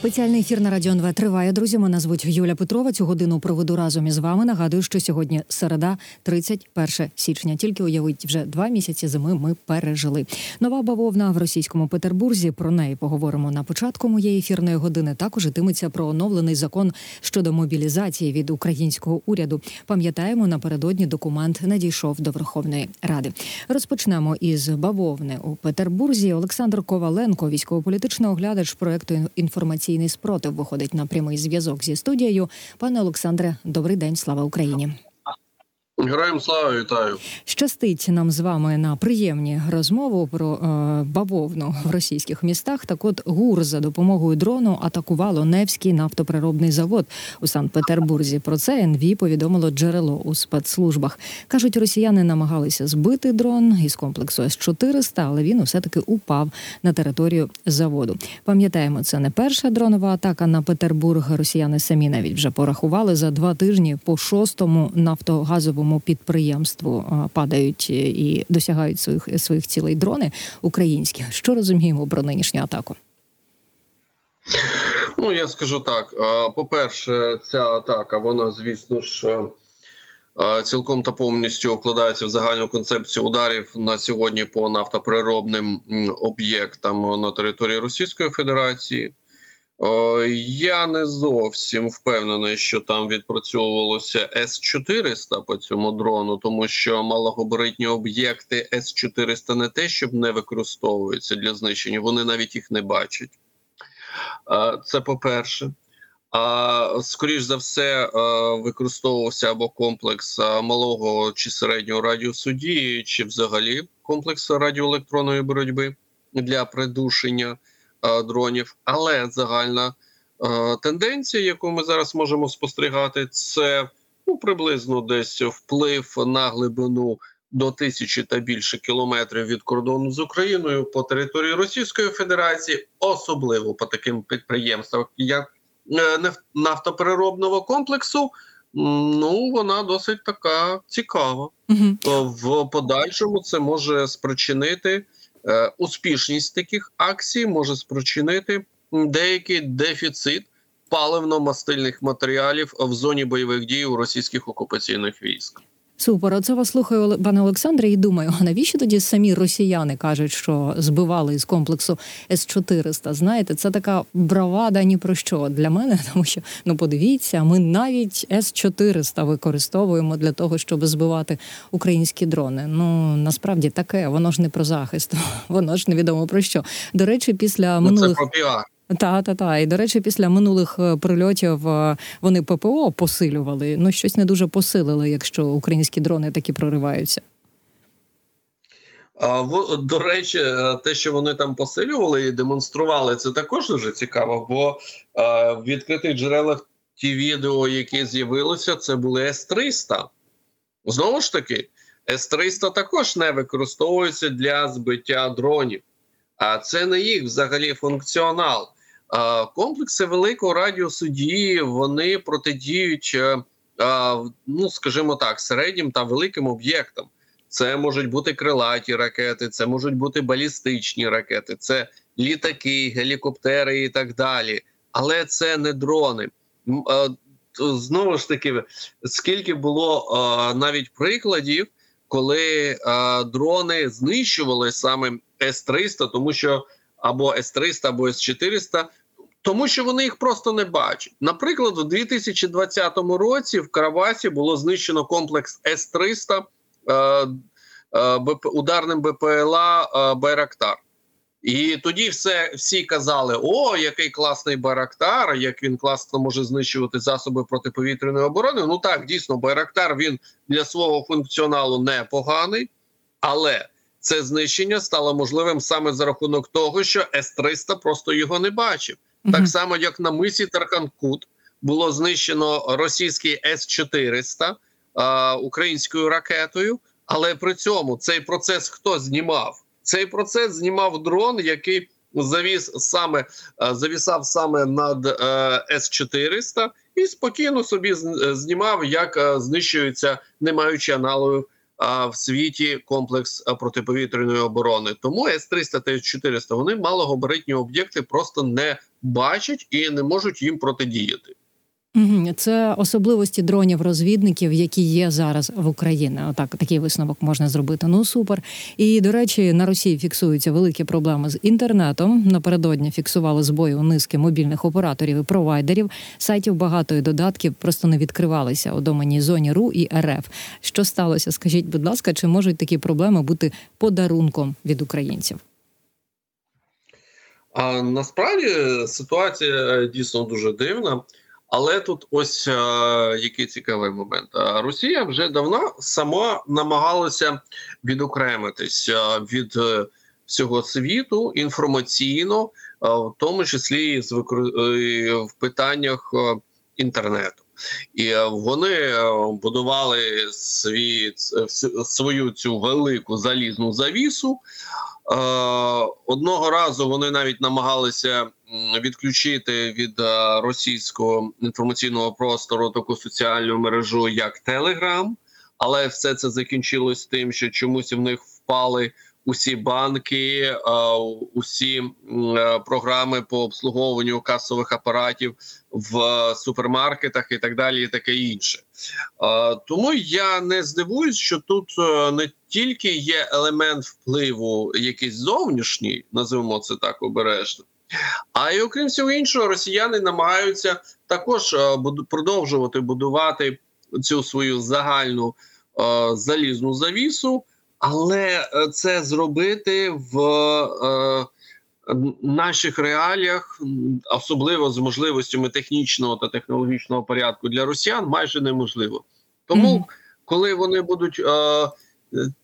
Спеціальний ефір на радіо НВ триває. Друзі, мене звуть Юля Петрова. Цю годину проведу разом із вами. Нагадую, що сьогодні середа, 31 січня. Тільки уявіть, вже два місяці зими ми пережили. Нова бавовна в російському Петербурзі. Про неї поговоримо на початку моєї ефірної години. Також йтиметься про оновлений закон щодо мобілізації від українського уряду. Пам'ятаємо, напередодні документ надійшов до Верховної Ради. Розпочнемо із бавовни у Петербурзі. Олександр Коваленко, військово-політичний оглядач проекту інформаційний спротив, виходить на прямий зв'язок зі студією. Пане Олександре, добрий день, слава Україні. Героям слава вітаю. Щастить нам з вами на приємні розмову про е, бавовну в російських містах. Так, от ГУР за допомогою дрону атакувало Невський нафтоприробний завод у Санкт-Петербурзі. Про це НВ повідомило джерело у спецслужбах. кажуть, росіяни намагалися збити дрон із комплексу С 400 але він усе таки упав на територію заводу. Пам'ятаємо, це не перша дронова атака на Петербург. Росіяни самі навіть вже порахували за два тижні по шостому нафтогазовому підприємству падають і досягають своїх своїх цілей дрони українські. Що розуміємо про нинішню атаку? Ну я скажу так: по-перше, ця атака, вона, звісно ж, цілком та повністю вкладається в загальну концепцію ударів на сьогодні по нафтоприробним об'єктам на території Російської Федерації. Я не зовсім впевнений, що там відпрацьовувалося С 400 по цьому дрону, тому що малогабаритні об'єкти С 400 не те, щоб не використовуються для знищення, вони навіть їх не бачать. Це по-перше. А скоріш за все використовувався або комплекс малого чи середнього радіусу дії, чи взагалі комплекс радіоелектронної боротьби для придушення дронів, але загальна тенденція, яку ми зараз можемо спостерігати, це ну приблизно десь вплив на глибину до тисячі та більше кілометрів від кордону з Україною по території Російської Федерації, особливо по таким підприємствам, як е, нафтопереробного комплексу. Ну, вона досить така цікава. Угу. В подальшому це може спричинити Е, успішність таких акцій може спричинити деякий дефіцит паливно-мастильних матеріалів в зоні бойових дій у російських окупаційних військ. Супер, оце вас слухаю, пане Олександре, і думаю, навіщо тоді самі росіяни кажуть, що збивали із комплексу С 400 Знаєте, це така бравада ні про що для мене, тому що ну подивіться, ми навіть С 400 використовуємо для того, щоб збивати українські дрони. Ну насправді таке, воно ж не про захист, воно ж невідомо про що. До речі, після ну, минулих це про піар. Та та та і до речі, після минулих е, прильотів е, вони ППО посилювали. Ну щось не дуже посилили, якщо українські дрони такі прориваються. А до речі, е, те, що вони там посилювали і демонстрували, це також дуже цікаво. Бо а, в відкритих джерелах ті відео, які з'явилися, це були С-300. Знову ж таки, С-300 також не використовуються для збиття дронів, а це не їх взагалі функціонал. Комплекси великого радіусу дії вони протидіють, е, ну скажімо так, середнім та великим об'єктам. Це можуть бути крилаті ракети, це можуть бути балістичні ракети, це літаки, гелікоптери і так далі. Але це не дрони. Знову ж таки, скільки було навіть прикладів, коли дрони знищували саме С-300, тому що або С-300, або С-400, тому що вони їх просто не бачать. Наприклад, у 2020 році в Карабасі було знищено комплекс С-300 е, е, ударним БПЛА е, Байрактар. І тоді все всі казали: о, який класний Байрактар, як він класно може знищувати засоби протиповітряної оборони. Ну так, дійсно, Байрактар він для свого функціоналу непоганий, але це знищення стало можливим саме за рахунок того, що С-300 просто його не бачив. Так само, як на мисі Тарханкут було знищено російський С-400 українською ракетою, але при цьому цей процес хто знімав? Цей процес знімав дрон, який завіс саме завісав саме над е, С-400 і спокійно собі знімав, як знищуються, не маючи аналогів в світі комплекс протиповітряної оборони. Тому С-300 та С-400 вони малогабаритні об'єкти просто не бачать і не можуть їм протидіяти. Це особливості дронів-розвідників, які є зараз в Україні. Отак такий висновок можна зробити. Ну супер. І до речі, на Росії фіксуються великі проблеми з інтернетом. Напередодні фіксували збої у низки мобільних операторів і провайдерів. Сайтів багато і додатків просто не відкривалися у доменній зоні РУ і РФ. Що сталося? Скажіть, будь ласка, чи можуть такі проблеми бути подарунком від українців? А насправді ситуація дійсно дуже дивна. Але тут ось е, який цікавий момент. Росія вже давно сама намагалася відокремитися е, від е, всього світу інформаційно, в тому числі з в питаннях інтернету. І вони будували свій свою цю велику залізну завісу. Одного разу вони навіть намагалися відключити від е, російського інформаційного простору таку соціальну мережу, як Телеграм, але все це закінчилось тим, що чомусь в них впали усі банки, е, усі е, програми по обслуговуванню касових апаратів в супермаркетах і так далі, і таке інше. Тому я не здивуюсь, що тут не тільки є елемент впливу, якийсь зовнішній, називаємо це так обережно. А і окрім всього іншого, росіяни намагаються також е, продовжувати будувати цю свою загальну е, залізну завісу, але е, це зробити в е, наших реаліях, особливо з можливостями технічного та технологічного порядку для росіян, майже неможливо. Тому, mm -hmm. коли вони будуть е,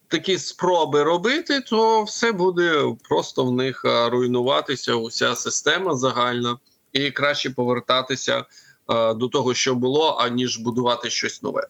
такі спроби робити, то все буде просто в них руйнуватися. Уся система загальна, і краще повертатися до того, що було, аніж будувати щось нове.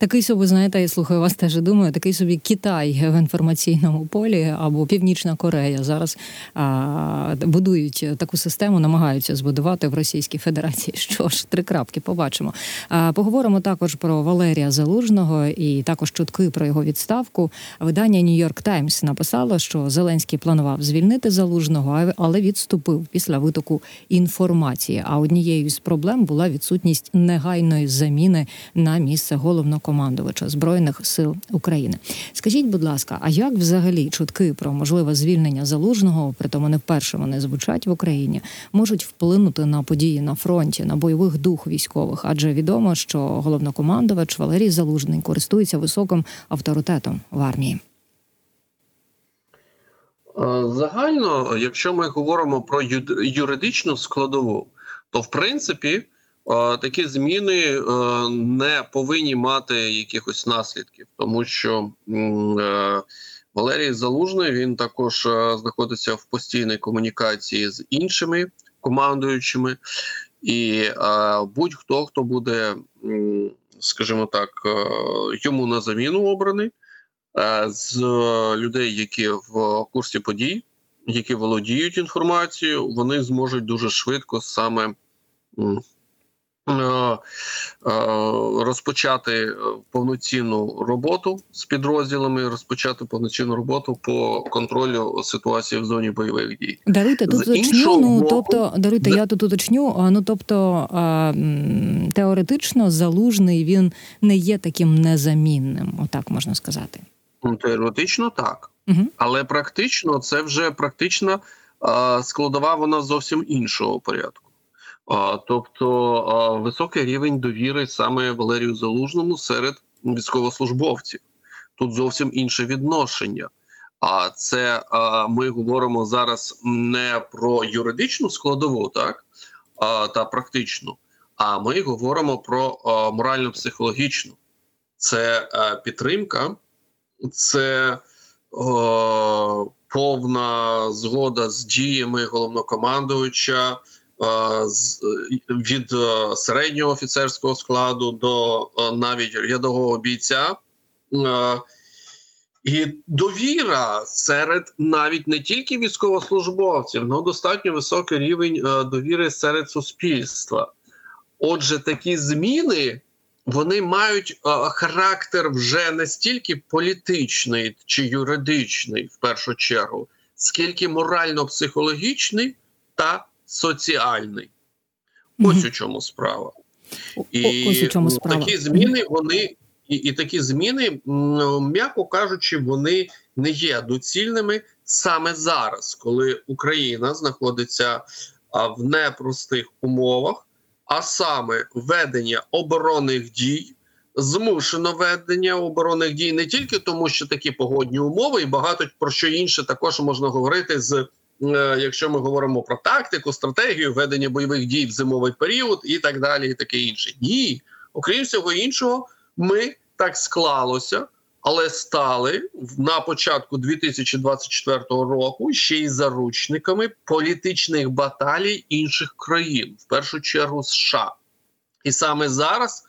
Такий собі, знаєте, я слухаю вас теж думаю, такий собі Китай в інформаційному полі або Північна Корея зараз а, будують таку систему, намагаються збудувати в Російській Федерації. Що ж, три крапки побачимо. А, Поговоримо також про Валерія Залужного і також чутки про його відставку. Видання Нью-Йорк Таймс написало, що Зеленський планував звільнити залужного, але відступив після витоку інформації. А однією з проблем була відсутність негайної заміни на місце головного головнокомандувача збройних сил України. Скажіть, будь ласка, а як взагалі чутки про можливе звільнення залужного, при тому не вперше вони звучать в Україні, можуть вплинути на події на фронті, на бойових дух військових? Адже відомо, що головнокомандувач Валерій Залужний користується високим авторитетом в армії. Загально, якщо ми говоримо про юридичну складову, то в принципі такі зміни е, не повинні мати якихось наслідків, тому що е, Валерій Залужний він також е, знаходиться в постійній комунікації з іншими командуючими, і будь-хто хто буде, скажімо так, йому на заміну обраний з людей, які в курсі подій, які володіють інформацією, вони зможуть дуже швидко саме. Е, е, розпочати е, повноцінну роботу з підрозділами, розпочати повноцінну роботу по контролю ситуації в зоні бойових дій. Даруйте тут уточню. Ну боку, тобто, даруйте, я тут уточню. Ну тобто теоретично залужний він не є таким незамінним, отак можна сказати. Ну, теоретично так, угу. але практично це вже практична складова. Вона зовсім іншого порядку. Тобто високий рівень довіри саме Валерію Залужному серед військовослужбовців. Тут зовсім інше відношення. А це ми говоримо зараз не про юридичну складову, так та практичну, а ми говоримо про морально-психологічну. Це підтримка, це повна згода з діями головнокомандуюча від е, середнього офіцерського складу до е, навіть рядового бійця. Е, і довіра серед навіть не тільки військовослужбовців, але достатньо високий рівень довіри серед суспільства. Отже, такі зміни вони мають е, характер вже не стільки політичний чи юридичний, в першу чергу, скільки морально-психологічний та соціальний. Ось у чому справа. І Ось у чому справа. такі зміни вони і, і такі зміни, м'яко кажучи, вони не є доцільними саме зараз, коли Україна знаходиться в непростих умовах, а саме ведення оборонних дій. Змушено ведення оборонних дій не тільки тому, що такі погодні умови, і багато про що інше також можна говорити з якщо ми говоримо про тактику, стратегію ведення бойових дій в зимовий період і так далі, і таке інше. Ні, окрім всього іншого, ми так склалося, але стали на початку 2024 року ще й заручниками політичних баталій інших країн, в першу чергу США. І саме зараз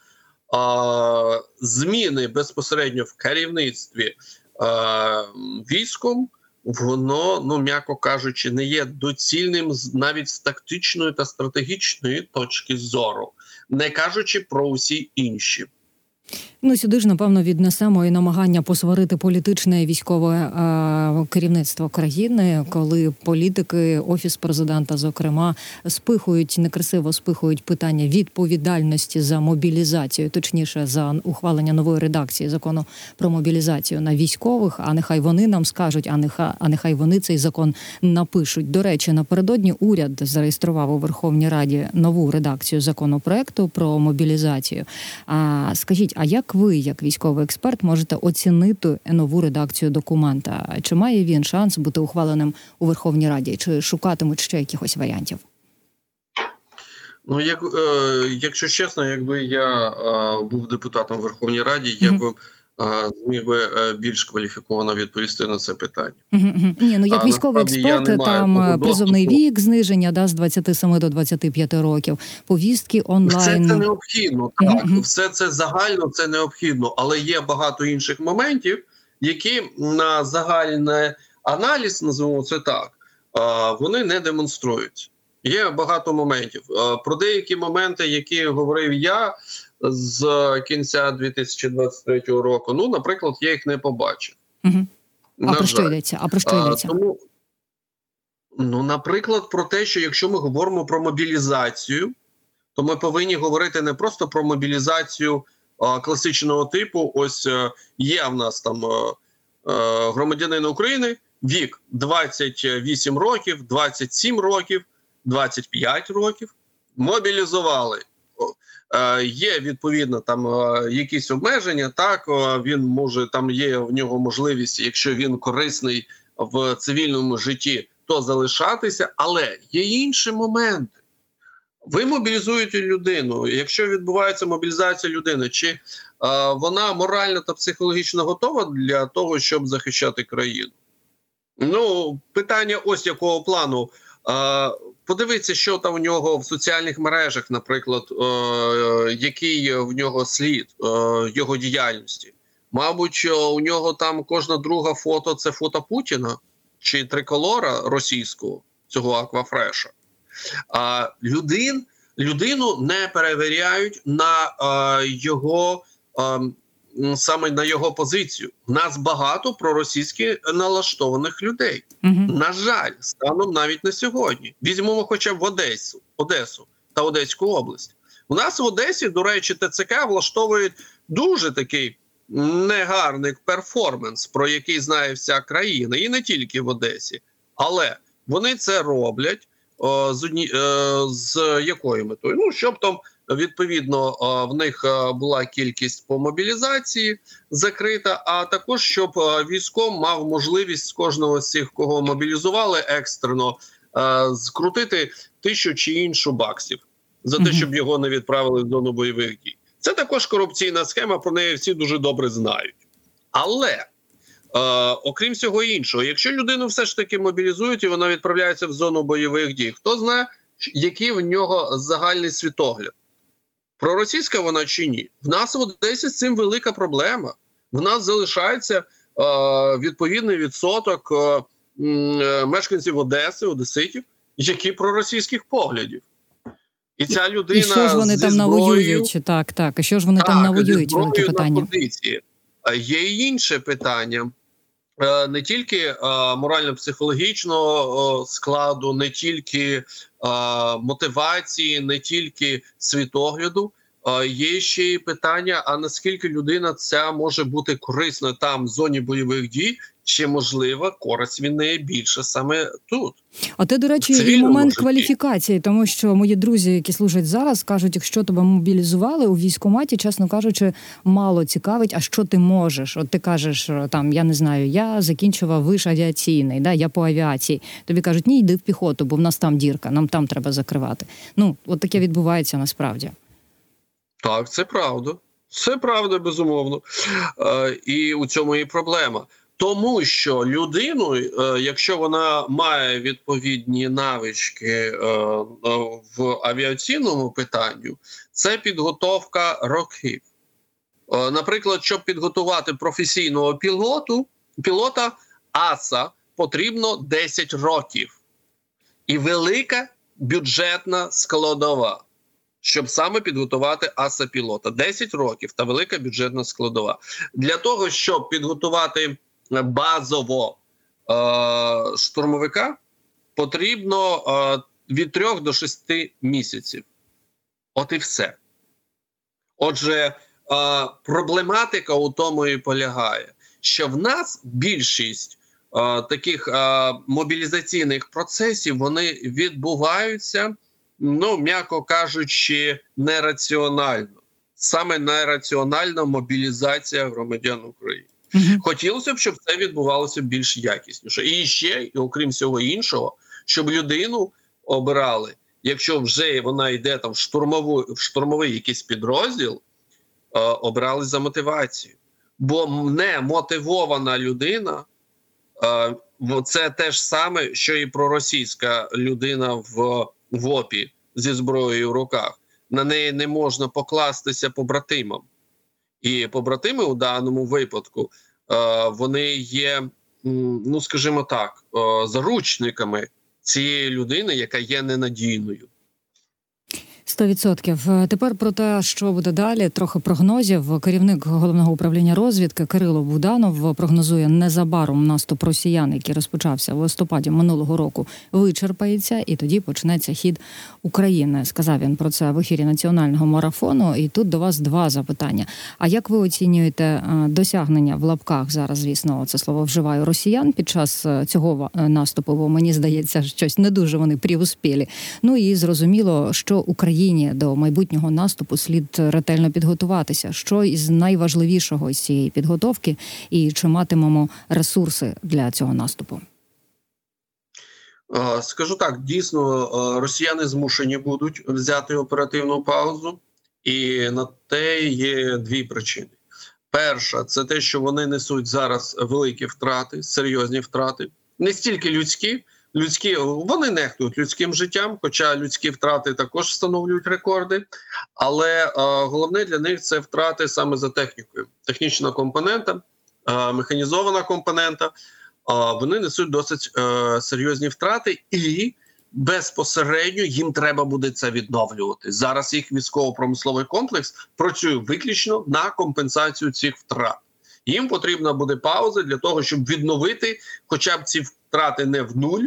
зміни безпосередньо в керівництві а, військом воно, ну м'яко кажучи, не є доцільним навіть з тактичної та стратегічної точки зору, не кажучи про усі інші. Ну сюди ж напевно віднесемо і намагання посварити політичне і військове е, керівництво країни, коли політики, офіс президента, зокрема, спихують некрасиво спихують питання відповідальності за мобілізацію, точніше за ухвалення нової редакції закону про мобілізацію на військових. А нехай вони нам скажуть, а нехай, а нехай вони цей закон напишуть. До речі, напередодні уряд зареєстрував у Верховній Раді нову редакцію законопроекту про мобілізацію. А скажіть, а як ви, як військовий експерт, можете оцінити нову редакцію документа? Чи має він шанс бути ухваленим у Верховній Раді? Чи шукатимуть ще якихось варіантів? Ну, як е, якщо чесно, якби я е, був депутатом в Верховній Раді, я б зміг би е, більш кваліфіковано відповісти на це питання. Ні, ну як військовий експерт, там е, призовний вік, зниження да з 27 до 25 років, повістки онлайн. Все це необхідно. Так все це загально це необхідно, але є багато інших моментів, які на загальний аналіз називаємо це так. Вони не демонструються. Є багато моментів. Про деякі моменти, які говорив я з кінця 2023 року. Ну, наприклад, я їх не побачив. Угу. А про що йдеться? А про що йдеться? А, тому, ну, наприклад, про те, що якщо ми говоримо про мобілізацію, то ми повинні говорити не просто про мобілізацію а, класичного типу. Ось е, є в нас там а, а, громадянин України, вік 28 років, 27 років, 25 років. Мобілізували Е, є відповідно там е, якісь обмеження. Так е, він може там є в нього можливість, якщо він корисний в цивільному житті, то залишатися, але є інші моменти. Ви мобілізуєте людину. Якщо відбувається мобілізація людини, чи е, вона морально та психологічно готова для того, щоб захищати країну? Ну, питання ось якого плану. Е, Подивіться, що там у нього в соціальних мережах, наприклад, е, який в нього слід е, його діяльності. Мабуть, у нього там кожна друга фото це фото Путіна чи триколора російського цього Аквафреша. А людин, людину не перевіряють на е, його. Е, саме на його позицію. У нас багато проросійськи налаштованих людей. Угу. На жаль, станом навіть на сьогодні. Візьмемо, хоча б в Одесу, Одесу та Одеську область. У нас в Одесі, до речі, ТЦК влаштовують дуже такий негарний перформанс, про який знає вся країна, і не тільки в Одесі, але вони це роблять о, з, одні, е, з якою метою? Ну щоб там Відповідно, в них була кількість по мобілізації закрита. А також щоб військом мав можливість з кожного з цих, кого мобілізували, екстрено скрутити тисячу чи іншу баксів за те, щоб його не відправили в зону бойових дій. Це також корупційна схема. Про неї всі дуже добре знають. Але е, окрім всього іншого, якщо людину все ж таки мобілізують і вона відправляється в зону бойових дій, хто знає, який в нього загальний світогляд. Проросійська вона чи ні? В нас в Одесі з цим велика проблема. В нас залишається е, відповідний відсоток е, е, мешканців Одеси, Одеситів, які проросійських поглядів. І ця людина і що ж вони там зброєю, навоюють? Так, так. І що ж вони там навоюють? Велике на питання. позиції. Е, Є і інше питання. Е, Не тільки морально-психологічного складу, не тільки мотивації, не тільки світогляду. Е, Є ще й питання: а наскільки людина ця може бути корисна там в зоні бойових дій, чи можлива користь від неї більше саме тут? А те, до речі, і момент житті. кваліфікації, тому що мої друзі, які служать зараз, кажуть, якщо тебе мобілізували у військкоматі, чесно кажучи, мало цікавить, а що ти можеш? От ти кажеш е, там, я не знаю, я закінчував виш авіаційний, да, я по авіації. Тобі кажуть, ні, йди в піхоту, бо в нас там дірка, нам там треба закривати. Ну, от таке відбувається насправді. Так, це правда. Це правда, безумовно. Е, і у цьому і проблема. Тому що людину, е, якщо вона має відповідні навички е, е, в авіаційному питанню, це підготовка років. Наприклад, щоб підготувати професійного пілоту, пілота АСА потрібно 10 років. І велика бюджетна складова щоб саме підготувати аса пілота 10 років та велика бюджетна складова для того, щоб підготувати базово е, штурмовика, потрібно е, від 3 до 6 місяців. От і все. Отже, е, проблематика у тому і полягає, що в нас більшість е, таких е, мобілізаційних процесів вони відбуваються ну м'яко кажучи, нераціонально. Саме нераціональна мобілізація громадян України. Хотілося б, щоб це відбувалося більш якісніше. І ще, і окрім всього іншого, щоб людину обирали, якщо вже вона йде там в штурмову в штурмовий якийсь підрозділ, е, обрали за мотивацію. Бо не мотивована людина. е, Це те ж саме, що і проросійська людина в в ОПі зі зброєю в руках. На неї не можна покластися побратимам. І побратими у даному випадку е, вони є, ну скажімо так, е, заручниками цієї людини, яка є ненадійною. Сто відсотків. Е, Тепер про те, що буде далі, трохи прогнозів. Керівник головного управління розвідки Кирило Буданов прогнозує незабаром наступ росіян, який розпочався в листопаді минулого року, вичерпається, і тоді почнеться хід України. Сказав він про це в ефірі національного марафону. І тут до вас два запитання. А як ви оцінюєте е, досягнення в лапках зараз? Звісно, це слово вживаю росіян під час е, цього наступу? Бо мені здається, щось не дуже вони пріуспілі. Ну і зрозуміло, що Україні до майбутнього наступу слід ретельно підготуватися. Що із найважливішого з цієї підготовки, і чи матимемо ресурси для цього наступу? Е, Скажу так: дійсно, е, росіяни змушені будуть взяти оперативну паузу, і на те є дві причини. Перша це те, що вони несуть зараз великі втрати, серйозні втрати, не стільки людські. Людські вони нехтують людським життям, хоча людські втрати також встановлюють рекорди. Але е, головне для них це втрати саме за технікою. Технічна компонента, е, механізована компонента. Е, вони несуть досить е, серйозні втрати, і безпосередньо їм треба буде це відновлювати. Зараз їх військово-промисловий комплекс працює виключно на компенсацію цих втрат. Їм потрібна буде пауза для того, щоб відновити, хоча б ці втрати не в нуль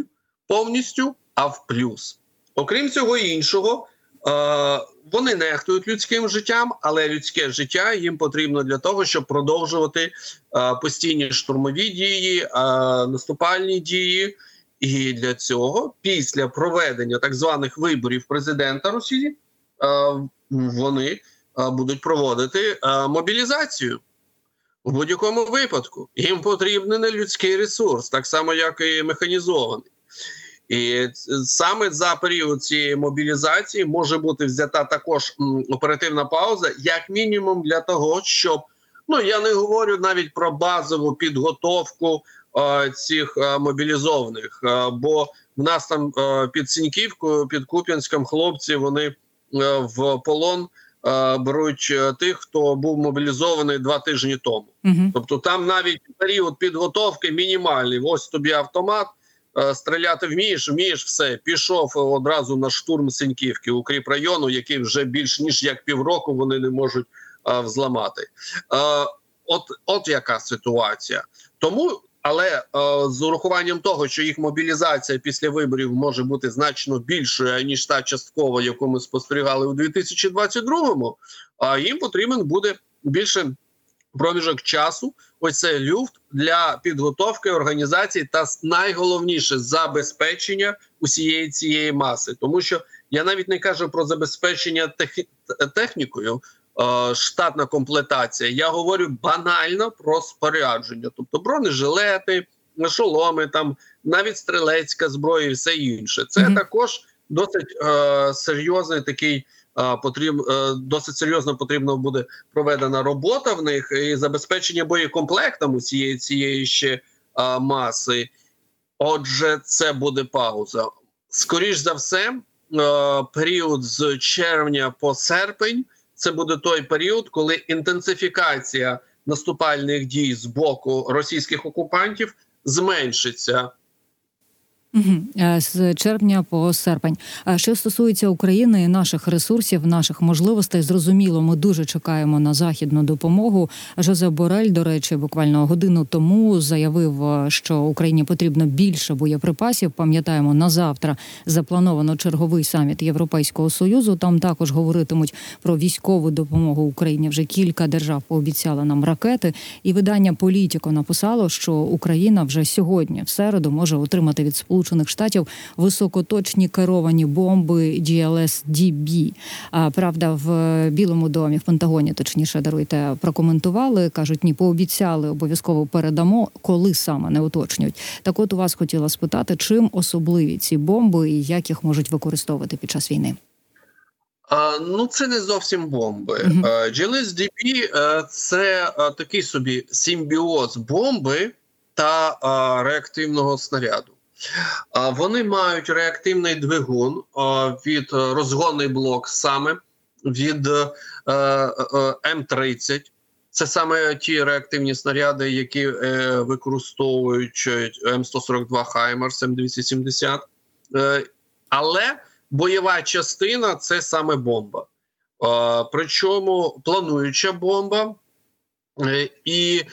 повністю, а в плюс. Окрім цього іншого, е, вони нехтують людським життям, але людське життя їм потрібно для того, щоб продовжувати е, постійні штурмові дії, е, наступальні дії. І для цього, після проведення так званих виборів президента Росії, вони будуть проводити мобілізацію. В будь-якому випадку їм потрібен не людський ресурс, так само як і механізований. І саме за період цієї мобілізації може бути взята також оперативна пауза, як мінімум, для того, щоб ну я не говорю навіть про базову підготовку е, цих е, мобілізованих, е, бо в нас там е, під Сіньківкою, під Куп'янськом хлопці вони е, в полон беруть е, тих, хто був мобілізований два тижні тому. Угу. Тобто там навіть період підготовки мінімальний. Ось тобі автомат, стріляти вмієш, вмієш все. Пішов одразу на штурм Синьківки, укріп району, який вже більш ніж як півроку вони не можуть е, взламати. Е, от, от яка ситуація. Тому. Але е, з урахуванням того, що їх мобілізація після виборів може бути значно більшою ніж та часткова, яку ми спостерігали у 2022-му, а їм потрібен буде більше проміжок часу. Ось люфт для підготовки організації та найголовніше забезпечення усієї цієї маси, тому що я навіть не кажу про забезпечення тех... технікою. Е, штатна комплектація. Я говорю банально про спорядження, тобто бронежилети, шоломи, там навіть стрілецька зброя, і все інше. Це mm -hmm. також досить е, серйозний такий. Потріб, е, досить серйозно потрібно буде проведена робота в них і забезпечення боєкомплектом усієї цієї ще маси. Отже, це буде пауза. Скоріш за все, е, період з червня по серпень це буде той період, коли інтенсифікація наступальних дій з боку російських окупантів зменшиться. Угу. З червня по серпень. Що стосується України наших ресурсів, наших можливостей, зрозуміло, ми дуже чекаємо на західну допомогу. Жозеп Борель, до речі, буквально годину тому заявив, що Україні потрібно більше боєприпасів. Пам'ятаємо, на завтра заплановано черговий саміт Європейського союзу. Там також говоритимуть про військову допомогу Україні. Вже кілька держав пообіцяли нам ракети. І видання Політіко написало, що Україна вже сьогодні, в середу, може отримати від Сполучених Сполучених Штатів високоточні керовані бомби GLSDB. А правда, в Білому домі в Пентагоні, точніше даруйте, прокоментували. кажуть, ні, пообіцяли обов'язково передамо, коли саме не уточнюють. Так, от у вас хотіла спитати, чим особливі ці бомби і як їх можуть використовувати під час війни. А, ну, це не зовсім бомби. Uh -huh. GLSDB – це такий собі симбіоз бомби та реактивного снаряду. Вони мають реактивний двигун від е, розгонний блок саме від е, е, М30. Це саме ті реактивні снаряди, які використовують М142 Хаймерс, М270. Але бойова частина це саме бомба. Причому плануюча бомба, і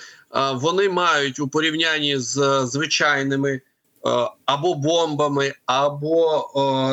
вони мають у порівнянні з звичайними. Е, або бомбами, або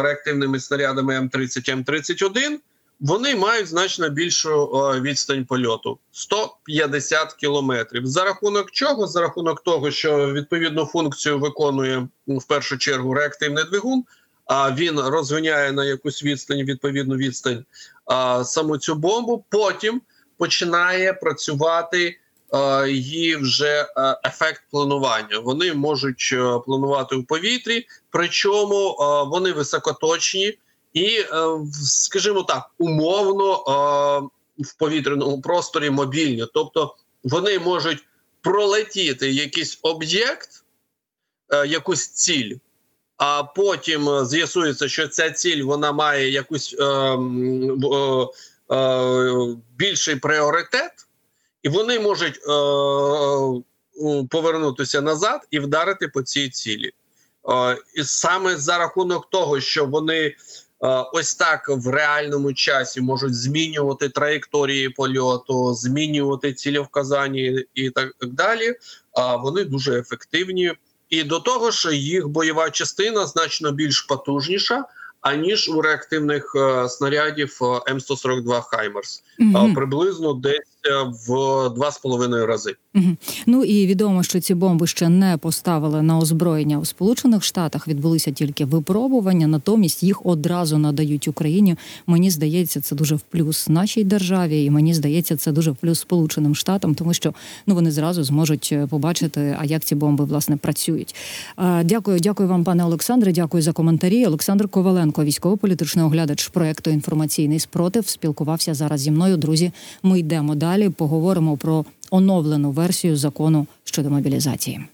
реактивними снарядами М30 М31, вони мають значно більшу відстань польоту 150 кілометрів. За рахунок чого? За рахунок того, що відповідну функцію виконує в першу чергу реактивний двигун. А він розганяє на якусь відстань, відповідну відстань а, саму цю бомбу. Потім починає працювати Е, її вже е, ефект планування. Вони можуть е, планувати у повітрі, причому вони високоточні і, скажімо так, умовно в повітряному просторі мобільні, тобто вони можуть пролетіти якийсь об'єкт, якусь ціль. А потім з'ясується, що ця ціль вона має якусь е, е, е, більший пріоритет, і вони можуть е, е, повернутися назад і вдарити по цій цілі. Е, і саме за рахунок того, що вони е, ось так в реальному часі можуть змінювати траєкторії польоту, змінювати цілі вказання і так далі. А е, вони дуже ефективні. І до того ж, їх бойова частина значно більш потужніша аніж у реактивних е, снарядів е, М142 Хаймерс, угу. приблизно десь е, в два з половиною рази. Угу. Ну і відомо, що ці бомби ще не поставили на озброєння у Сполучених Штатах. Відбулися тільки випробування, натомість їх одразу надають Україні. Мені здається, це дуже в плюс нашій державі, і мені здається, це дуже в плюс Сполученим Штатам, тому що ну вони зразу зможуть побачити, а як ці бомби власне працюють. Дякую, дякую вам, пане Олександре. Дякую за коментарі. Олександр Коваленко. Військово-політичний оглядач проекту інформаційний спротив, спілкувався зараз зі мною. Друзі, ми йдемо далі. Поговоримо про оновлену версію закону щодо мобілізації.